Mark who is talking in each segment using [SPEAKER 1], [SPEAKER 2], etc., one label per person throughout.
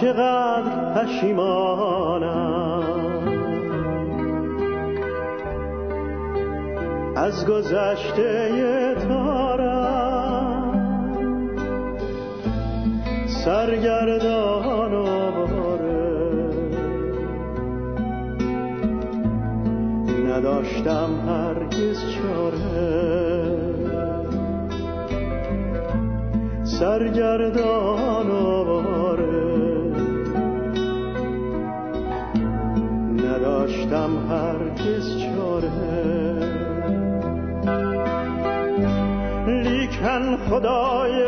[SPEAKER 1] چقدر پشیمانم. از گذشته تارم سرگردان و باره نداشتم هرگز چاره. سرگردان و کن خدای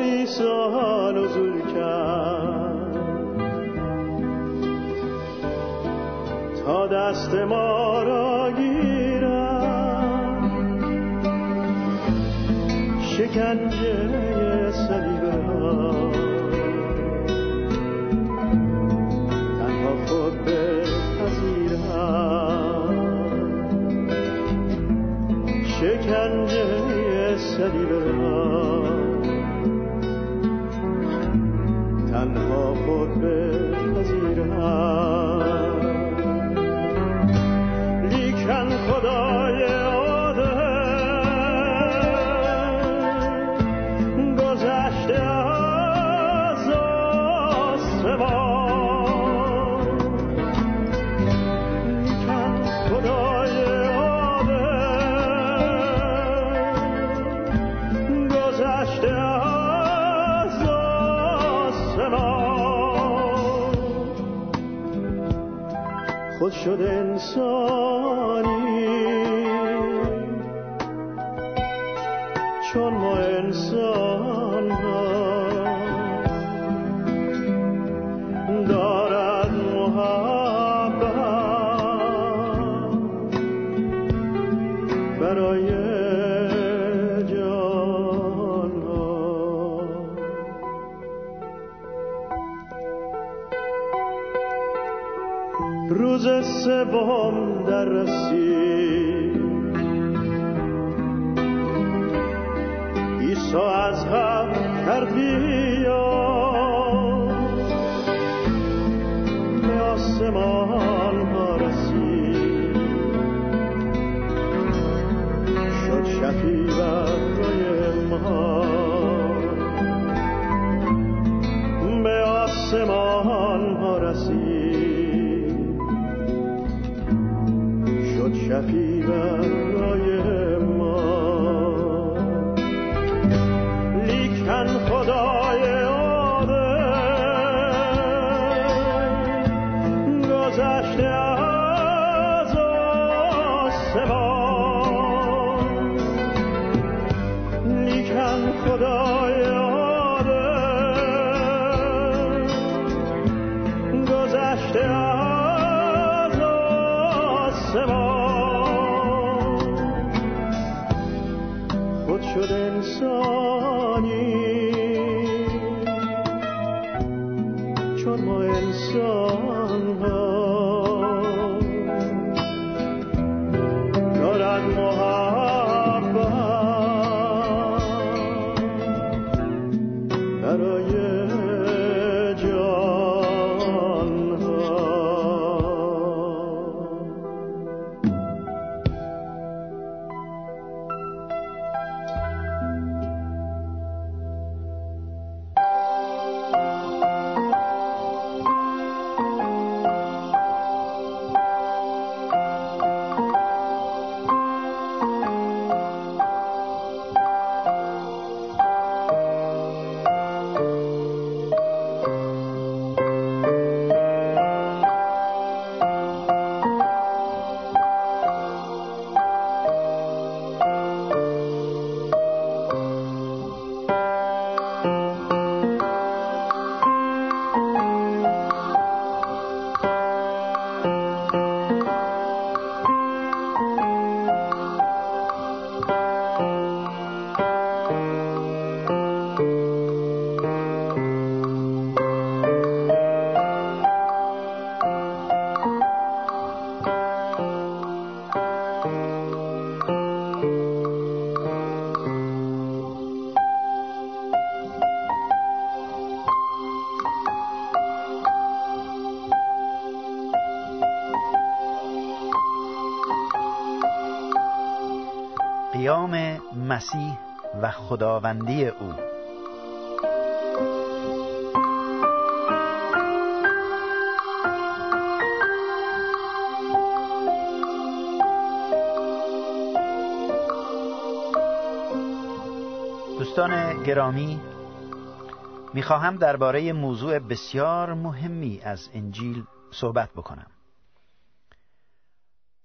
[SPEAKER 1] پریسا نزول کرد. تا دست ما را گیرم شکنجه روز سوم در رسید عیسی از هم
[SPEAKER 2] تردید مسیح و خداوندی او. دوستان گرامی می‌خواهم درباره موضوع بسیار مهمی از انجیل صحبت بکنم.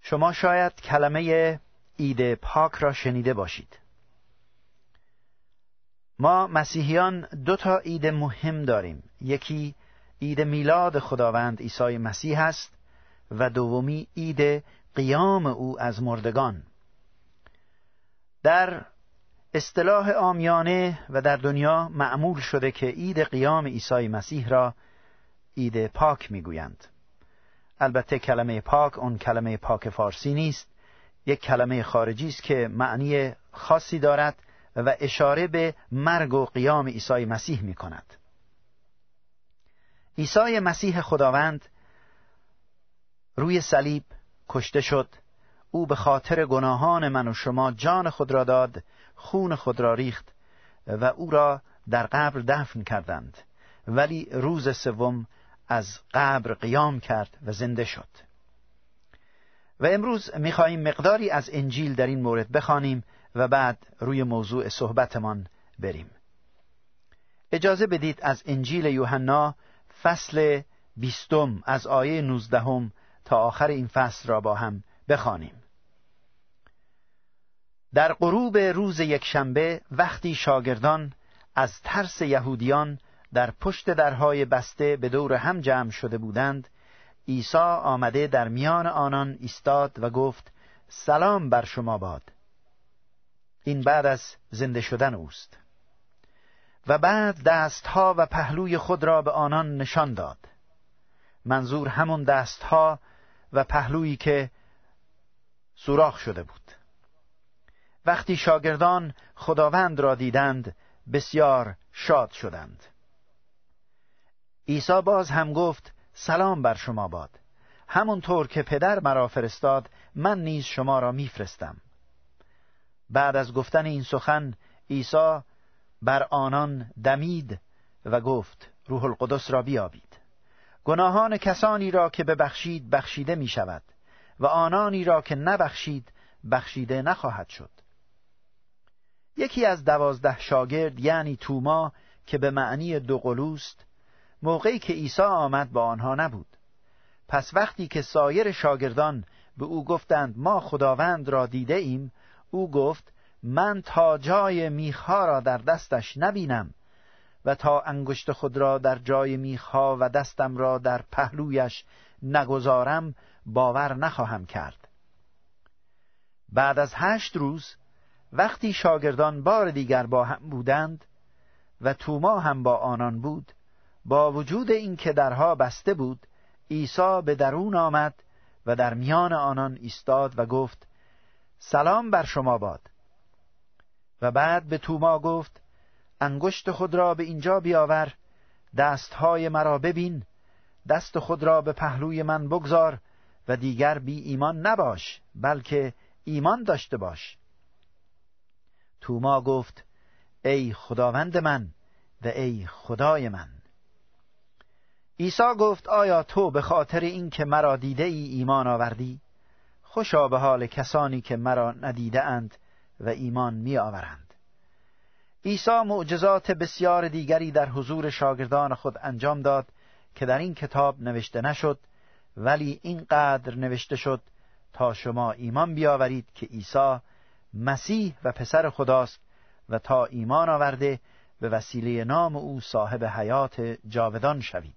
[SPEAKER 2] شما شاید کلمه ایده پاک را شنیده باشید. ما مسیحیان دو تا ایده مهم داریم. یکی ایده میلاد خداوند عیسی مسیح است و دومی ایده قیام او از مردگان. در اصطلاح آمیانه و در دنیا معمول شده که عید قیام عیسی مسیح را عید پاک می‌گویند. البته کلمه پاک اون کلمه پاک فارسی نیست. یک کلمه خارجی است که معنی خاصی دارد. و اشاره به مرگ و قیام عیسی مسیح می کند. عیسی مسیح خداوند روی صلیب کشته شد. او به خاطر گناهان من و شما جان خود را داد خون خود را ریخت و او را در قبر دفن کردند. ولی روز سوم از قبر قیام کرد و زنده شد. و امروز می‌خواهیم مقداری از انجیل در این مورد بخوانیم. و بعد روی موضوع صحبتمان بریم. اجازه بدید از انجیل یوحنا فصل بیستم از آیه نوزدهم تا آخر این فصل را با هم بخوانیم. در غروب روز یکشنبه وقتی شاگردان از ترس یهودیان در پشت درهای بسته به دور هم جمع شده بودند عیسی آمده در میان آنان ایستاد و گفت سلام بر شما باد. این بعد از زنده شدن اوست. و بعد دستها و پهلوی خود را به آنان نشان داد. منظور همون دستها و پهلویی که سوراخ شده بود. وقتی شاگردان خداوند را دیدند بسیار شاد شدند. عیسی باز هم گفت سلام بر شما باد. همونطور که پدر مرا فرستاد من نیز شما را میفرستم. بعد از گفتن این سخن عیسی بر آنان دمید و گفت روح القدس را بیابید. گناهان کسانی را که ببخشید بخشیده می شود و آنانی را که نبخشید بخشیده نخواهد شد. یکی از دوازده شاگرد یعنی توما که به معنی دو قلوست موقعی که عیسی آمد با آنها نبود. پس وقتی که سایر شاگردان به او گفتند ما خداوند را دیده ایم او گفت من تا جای میخها را در دستش نبینم و تا انگشت خود را در جای میخها و دستم را در پهلویش نگذارم باور نخواهم کرد. بعد از هشت روز وقتی شاگردان بار دیگر با هم بودند و توما هم با آنان بود با وجود اینکه درها بسته بود عیسی به درون آمد و در میان آنان ایستاد و گفت سلام بر شما باد. و بعد به توما گفت انگشت خود را به اینجا بیاور دستهای مرا ببین دست خود را به پهلوی من بگذار و دیگر بی ایمان نباش بلکه ایمان داشته باش. توما گفت ای خداوند من و ای خدای من. عیسی گفت آیا تو به خاطر اینکه مرا دیده ای ایمان آوردی؟ خوشا به حال کسانی که مرا ندیده اند و ایمان می آورند عیسی معجزات بسیار دیگری در حضور شاگردان خود انجام داد که در این کتاب نوشته نشد ولی اینقدر نوشته شد تا شما ایمان بیاورید که عیسی مسیح و پسر خداست و تا ایمان آورده به وسیله نام او صاحب حیات جاودان شوید.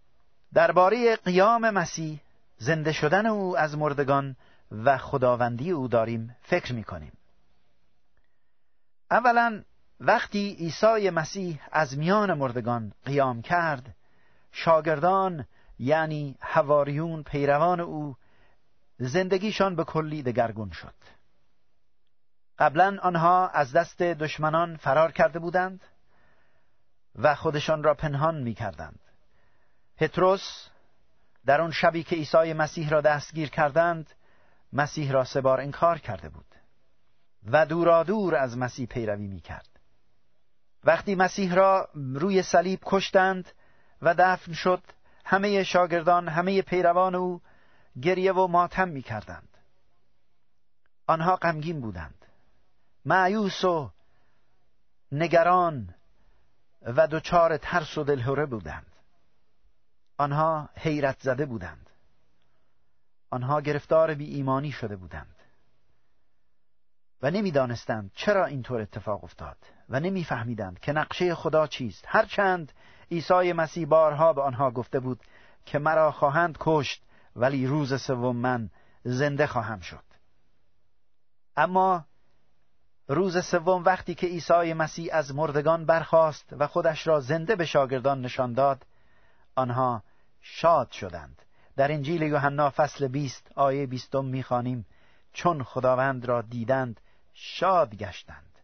[SPEAKER 2] درباره قیام مسیح زنده شدن او از مردگان و خداوندی او داریم فکر می کنیم اولا وقتی عیسی مسیح از میان مردگان قیام کرد شاگردان یعنی هواریون پیروان او زندگیشان به کلی دگرگون شد. قبلا آنها از دست دشمنان فرار کرده بودند و خودشان را پنهان می کردند پتروس در آن شبی که عیسی مسیح را دستگیر کردند مسیح را سه بار انکار کرده بود و دورادور از مسیح پیروی می کرد. وقتی مسیح را روی صلیب کشتند و دفن شد همه شاگردان همه پیروان او گریه و ماتم می کردند. آنها غمگین بودند معیوس و نگران و دچار ترس و دلهوره بودند آنها حیرت زده بودند آنها گرفتار بی ایمانی شده بودند و نمی‌دانستند چرا اینطور اتفاق افتاد و نمیفهمیدند که نقشه خدا چیست. هرچند عیسی مسیح بارها به آنها گفته بود که مرا خواهند کشت ولی روز سوم من زنده خواهم شد. اما روز سوم وقتی که عیسی مسیح از مردگان برخاست و خودش را زنده به شاگردان نشان داد آنها شاد شدند. در انجیل یوحنا فصل 20 آیه 20 می‌خوانیم چون خداوند را دیدند شاد گشتند.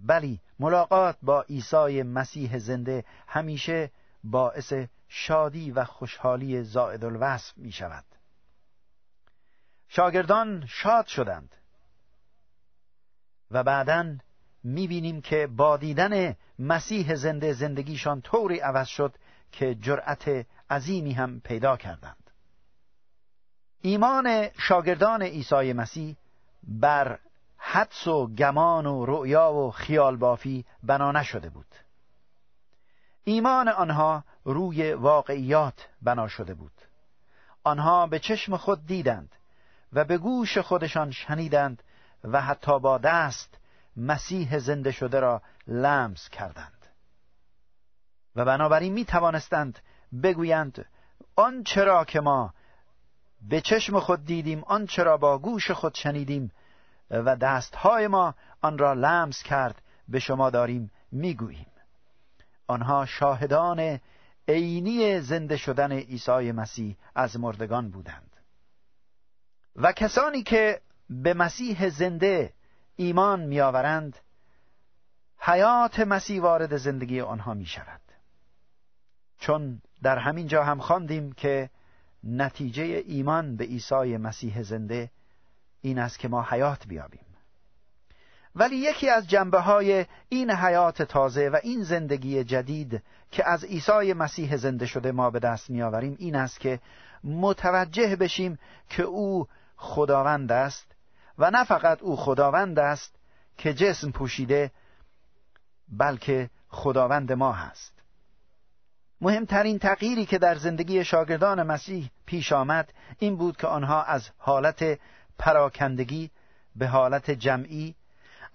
[SPEAKER 2] بلی ملاقات با عیسی مسیح زنده همیشه باعث شادی و خوشحالی زائد الوصف می شود شاگردان شاد شدند. و بعدا می‌بینیم که با دیدن مسیح زنده زندگیشان طوری عوض شد که جرأت عظیمی هم پیدا کردند. ایمان شاگردان عیسی مسیح بر حدس و گمان و رؤیا و خیال بافی بنا نشده بود. ایمان آنها روی واقعیات بنا شده بود. آنها به چشم خود دیدند و به گوش خودشان شنیدند و حتی با دست مسیح زنده شده را لمس کردند. و بنابراین می توانستند بگویند آنچه را که ما به چشم خود دیدیم آنچه را با گوش خود شنیدیم و دستهای ما آن را لمس کرد به شما داریم می‌گوییم. آنها شاهدان عینی زنده شدن عیسی مسیح از مردگان بودند. و کسانی که به مسیح زنده ایمان میآورند حیات مسیح وارد زندگی آنها می شود چون در همین جا هم خواندیم که نتیجه ایمان به عیسی مسیح زنده این است که ما حیات بیابیم. ولی یکی از جنبه های این حیات تازه و این زندگی جدید که از عیسی مسیح زنده شده ما به دست میآوریم این است که متوجه بشیم که او خداوند است و نه فقط او خداوند است که جسم پوشیده بلکه خداوند ما هست. مهمترین تغییری که در زندگی شاگردان مسیح پیش آمد این بود که آنها از حالت پراکندگی به حالت جمعی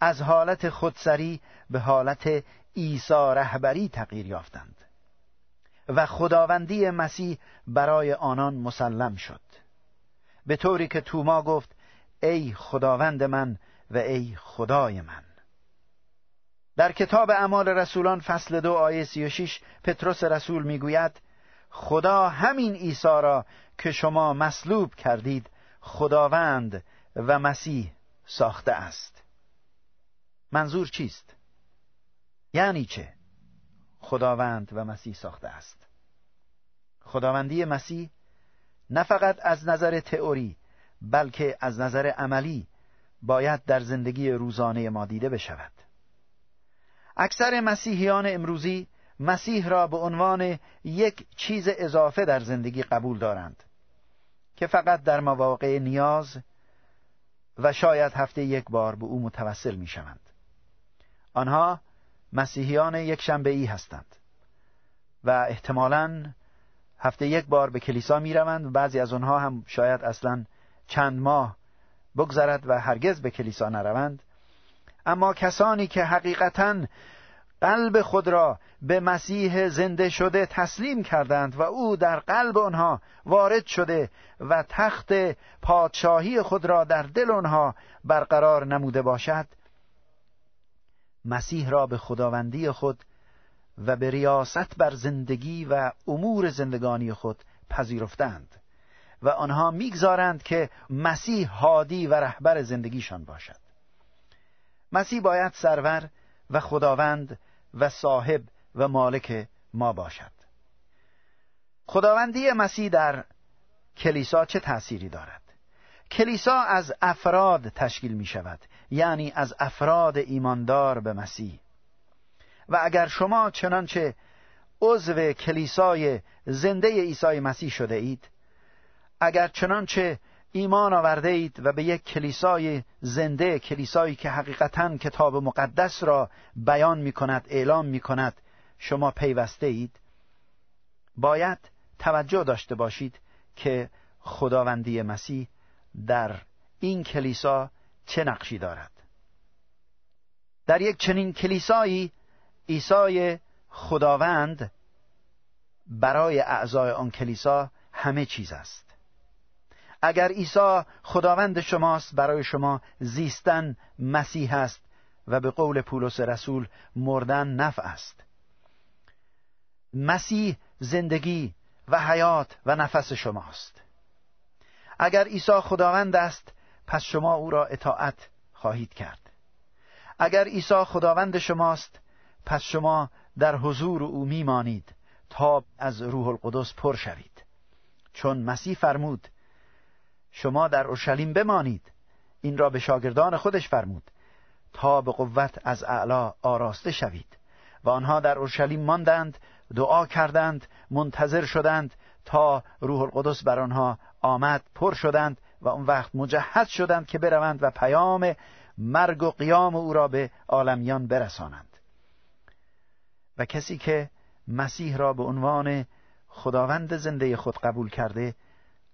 [SPEAKER 2] از حالت خودسری به حالت ایسا رهبری تغییر یافتند و خداوندی مسیح برای آنان مسلم شد. به طوری که توما گفت ای خداوند من و ای خدای من. در کتاب اعمال رسولان فصل دو آیه سی و شیش پتروس رسول می‌گوید خدا همین عیسی را که شما مصلوب کردید خداوند و مسیح ساخته است منظور چیست؟ یعنی چه؟ خداوند و مسیح ساخته است خداوندی مسیح نه فقط از نظر تئوری بلکه از نظر عملی باید در زندگی روزانه ما دیده بشود اکثر مسیحیان امروزی مسیح را به عنوان یک چیز اضافه در زندگی قبول دارند که فقط در مواقع نیاز و شاید هفته یک بار به او متوسل می شوند. آنها مسیحیان یک شنبه ای هستند و احتمالا هفته یک بار به کلیسا می روند و بعضی از آنها هم شاید اصلا چند ماه بگذرد و هرگز به کلیسا نروند اما کسانی که حقیقتا قلب خود را به مسیح زنده شده تسلیم کردند و او در قلب آنها وارد شده و تخت پادشاهی خود را در دل آنها برقرار نموده باشد مسیح را به خداوندی خود و به ریاست بر زندگی و امور زندگانی خود پذیرفتند و آنها می‌گذارند که مسیح هادی و رهبر زندگیشان باشد. مسیح باید سرور و خداوند و صاحب و مالک ما باشد. خداوندی مسیح در کلیسا چه تأثیری دارد؟ کلیسا از افراد تشکیل می شود یعنی از افراد ایماندار به مسیح. و اگر شما چنانچه عضو کلیسای زنده عیسی مسیح شده اید اگر چنانچه ایمان آورده اید و به یک کلیسای زنده کلیسایی که حقیقتا کتاب مقدس را بیان می کند اعلام می کند شما پیوسته اید. باید توجه داشته باشید که خداوندی مسیح در این کلیسا چه نقشی دارد. در یک چنین کلیسایی عیسی خداوند برای اعضای آن کلیسا همه چیز است. اگر عیسی خداوند شماست برای شما زیستن مسیح است و به قول پولس رسول مردن نفع است. مسیح زندگی و حیات و نفس شماست. اگر عیسی خداوند است پس شما او را اطاعت خواهید کرد. اگر عیسی خداوند شماست پس شما در حضور او میمانید تا از روح القدس پر شوید. چون مسیح فرمود شما در اورشلیم بمانید. این را به شاگردان خودش فرمود. تا به قوت از اعلا آراسته شوید. و آنها در اورشلیم ماندند دعا کردند منتظر شدند تا روح القدس بر آنها آمد پر شدند و اون وقت مجهز شدند که بروند و پیام مرگ و قیام او را به عالمیان برسانند. و کسی که مسیح را به عنوان خداوند زنده خود قبول کرده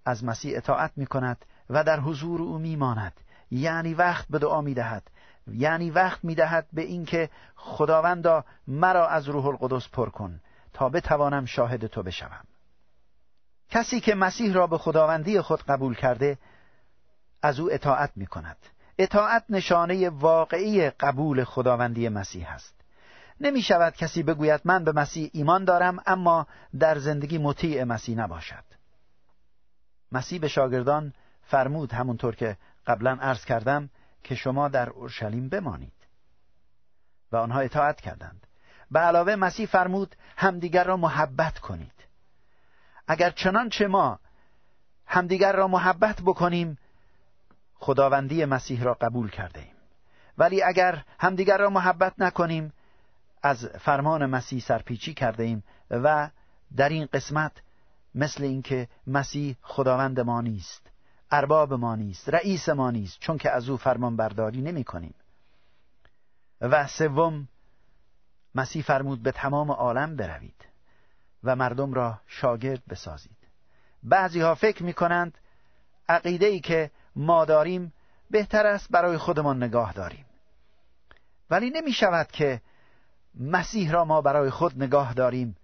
[SPEAKER 2] از مسیح اطاعت می کند و در حضور او می ماند یعنی وقت به دعا می دهد یعنی وقت می دهد به اینکه خداوندا مرا از روح القدس پر کن تا بتوانم شاهد تو بشوم. کسی که مسیح را به خداوندی خود قبول کرده از او اطاعت می کند اطاعت نشانه واقعی قبول خداوندی مسیح است. نمی شود کسی بگوید من به مسیح ایمان دارم اما در زندگی مطیع مسیح نباشد. مسیح به شاگردان فرمود همونطور که قبلا عرض کردم که شما در اورشلیم بمانید. و آنها اطاعت کردند. به علاوه مسیح فرمود همدیگر را محبت کنید. اگر چنانچه ما همدیگر را محبت بکنیم خداوندی مسیح را قبول کرده ایم ولی اگر همدیگر را محبت نکنیم از فرمان مسیح سرپیچی کرده ایم و در این قسمت مثل اینکه مسیح خداوند ما نیست ارباب ما نیست رئیس ما نیست چون که از او فرمان برداری نمی کنیم. و سوم مسیح فرمود به تمام عالم بروید و مردم را شاگرد بسازید. بعضی ها فکر می کنند عقیده ای که ما داریم بهتر است برای خودمان نگاه داریم. ولی نمی شود که مسیح را ما برای خود نگاه داریم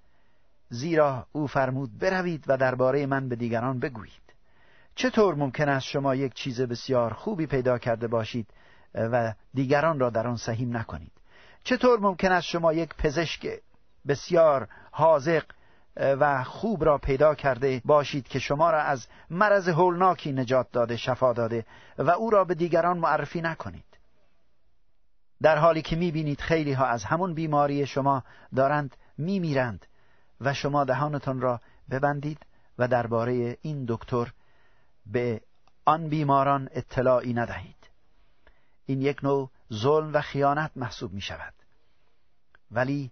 [SPEAKER 2] زیرا او فرمود بروید و درباره من به دیگران بگویید. چطور ممکن است شما یک چیز بسیار خوبی پیدا کرده باشید و دیگران را در آن سهیم نکنید؟ چطور ممکن است شما یک پزشک بسیار حاضق و خوب را پیدا کرده باشید که شما را از مرض هولناکی نجات داده شفا داده و او را به دیگران معرفی نکنید؟ در حالی که می‌بینید خیلی ها از همون بیماری شما دارند میمیرند. و شما دهانتان را ببندید و درباره این دکتر به آن بیماران اطلاعی ندهید. این یک نوع ظلم و خیانت محسوب می شود ولی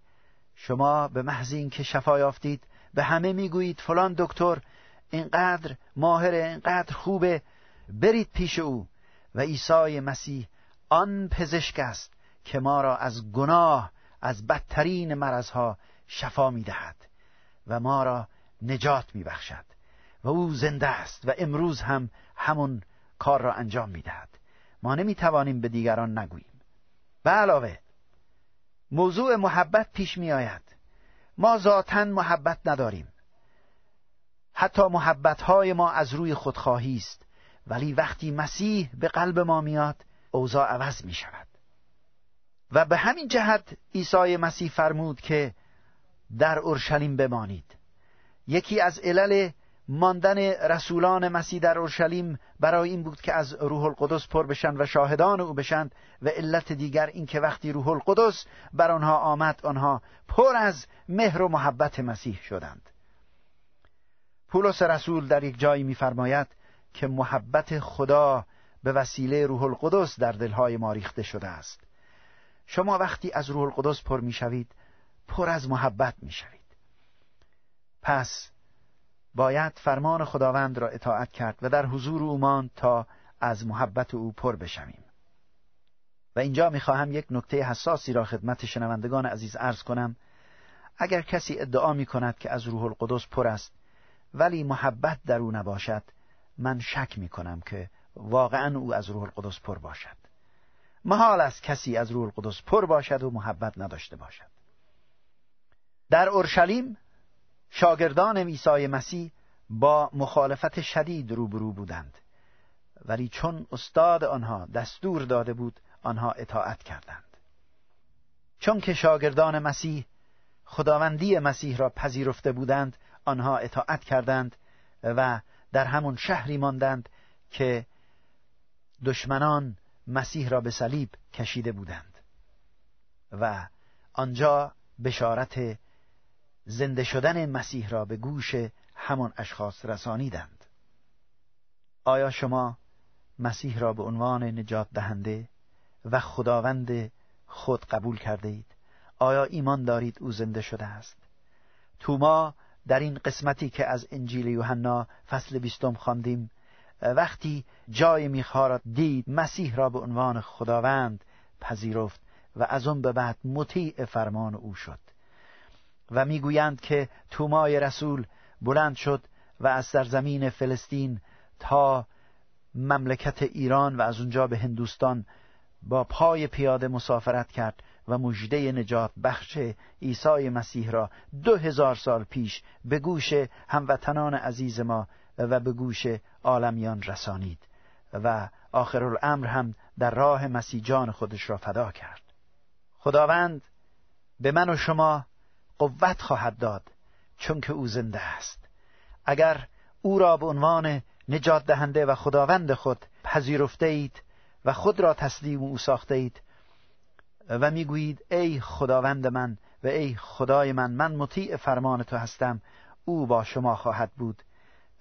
[SPEAKER 2] شما به محض اینکه شفا یافتید به همه می‌گویید فلان دکتر اینقدر ماهر اینقدر خوبه برید پیش او و عیسی مسیح آن پزشک است که ما را از گناه از بدترین مرضها شفا می‌دهد. و ما را نجات میبخشد. و او زنده است و امروز هم همون کار را انجام می‌دهد. ما نمی‌توانیم به دیگران نگوییم. به علاوه موضوع محبت پیش میآید. ما ذاتا محبت نداریم. حتی محبت های ما از روی خودخواهی است. ولی وقتی مسیح به قلب ما میاد اوضاع عوض می شود و به همین جهت عیسی مسیح فرمود که در اورشلیم بمانید. یکی از علل ماندن رسولان مسیح در اورشلیم برای این بود که از روح القدس پر بشن و شاهدان او بشند و علت دیگر این که وقتی روح القدس بر آنها آمد آنها پر از مهر و محبت مسیح شدند. پولس رسول در یک جایی میفرماید که محبت خدا به وسیله روح القدس در دلهای ما ریخته شده است. شما وقتی از روح القدس پر می‌شوید پر از محبت می‌شوید. پس باید فرمان خداوند را اطاعت کرد و در حضور او ماند تا از محبت او پر بشویم. و اینجا می‌خواهم یک نکته حساسی را خدمت شنوندگان عزیز عرض کنم. اگر کسی ادعا می کند که از روح القدس پر است ولی محبت در او نباشد من شک می کنم که واقعا او از روح القدس پر باشد. محال است کسی از روح القدس پر باشد و محبت نداشته باشد. در اورشلیم شاگردان عیسی مسیح با مخالفت شدید روبرو بودند. ولی چون استاد آنها دستور داده بود آنها اطاعت کردند. چون که شاگردان مسیح خداوندی مسیح را پذیرفته بودند آنها اطاعت کردند و در همون شهری ماندند که دشمنان مسیح را به صلیب کشیده بودند و آنجا بشارت زنده شدن مسیح را به گوش همان اشخاص رسانیدند. آیا شما مسیح را به عنوان نجات دهنده و خداوند خود قبول کرده اید؟ آیا ایمان دارید او زنده شده است؟ توما در این قسمتی که از انجیل یوحنا فصل بیستم خواندیم وقتی جای میخا را دید مسیح را به عنوان خداوند پذیرفت و از اون به بعد مطیع فرمان او شد. و می‌گویند که تومای رسول بلند شد و از سرزمین فلسطین تا مملکت ایران و از اونجا به هندوستان با پای پیاده مسافرت کرد و مژده نجات بخش عیسی مسیح را دو هزار سال پیش به گوش هموطنان عزیز ما و به گوش عالمیان رسانید و آخر الامر هم در راه مسیح جان خودش را فدا کرد. خداوند به من و شما قوت خواهد داد چون که او زنده است. اگر او را به عنوان نجات دهنده و خداوند خود پذیرفته اید و خود را تسلیم او ساخته اید و می‌گویید ای خداوند من و ای خدای من من مطیع فرمان تو هستم او با شما خواهد بود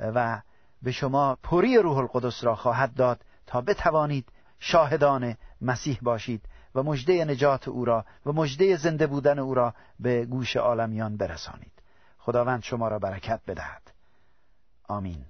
[SPEAKER 2] و به شما پری روح القدس را خواهد داد تا بتوانید شاهدان مسیح باشید. و مژده نجات او را و مژده زنده بودن او را به گوش عالمیان برسانید. خداوند شما را برکت بدهد. آمین.